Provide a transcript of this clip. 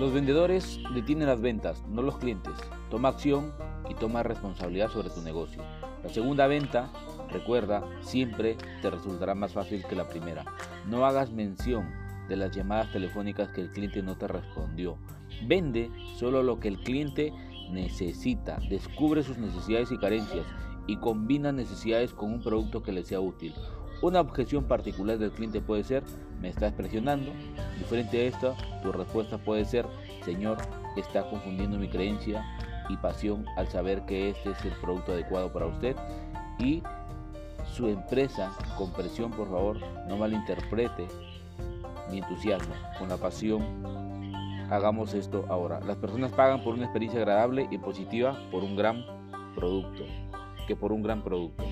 Los vendedores detienen las ventas, no los clientes. Toma acción y toma responsabilidad sobre tu negocio. La segunda venta, recuerda, siempre te resultará más fácil que la primera. No hagas mención de las llamadas telefónicas que el cliente no te respondió. Vende solo lo que el cliente necesita. Descubre sus necesidades y carencias y combina necesidades con un producto que le sea útil. Una objeción particular del cliente puede ser, me estás presionando. Diferente a esta, tu respuesta puede ser, Señor, está confundiendo mi creencia y pasión al saber que este es el producto adecuado para usted. Y su empresa, con presión, por favor, no malinterprete mi entusiasmo. Con la pasión, hagamos esto ahora. Las personas pagan por una experiencia agradable y positiva por un gran producto, que por un gran producto.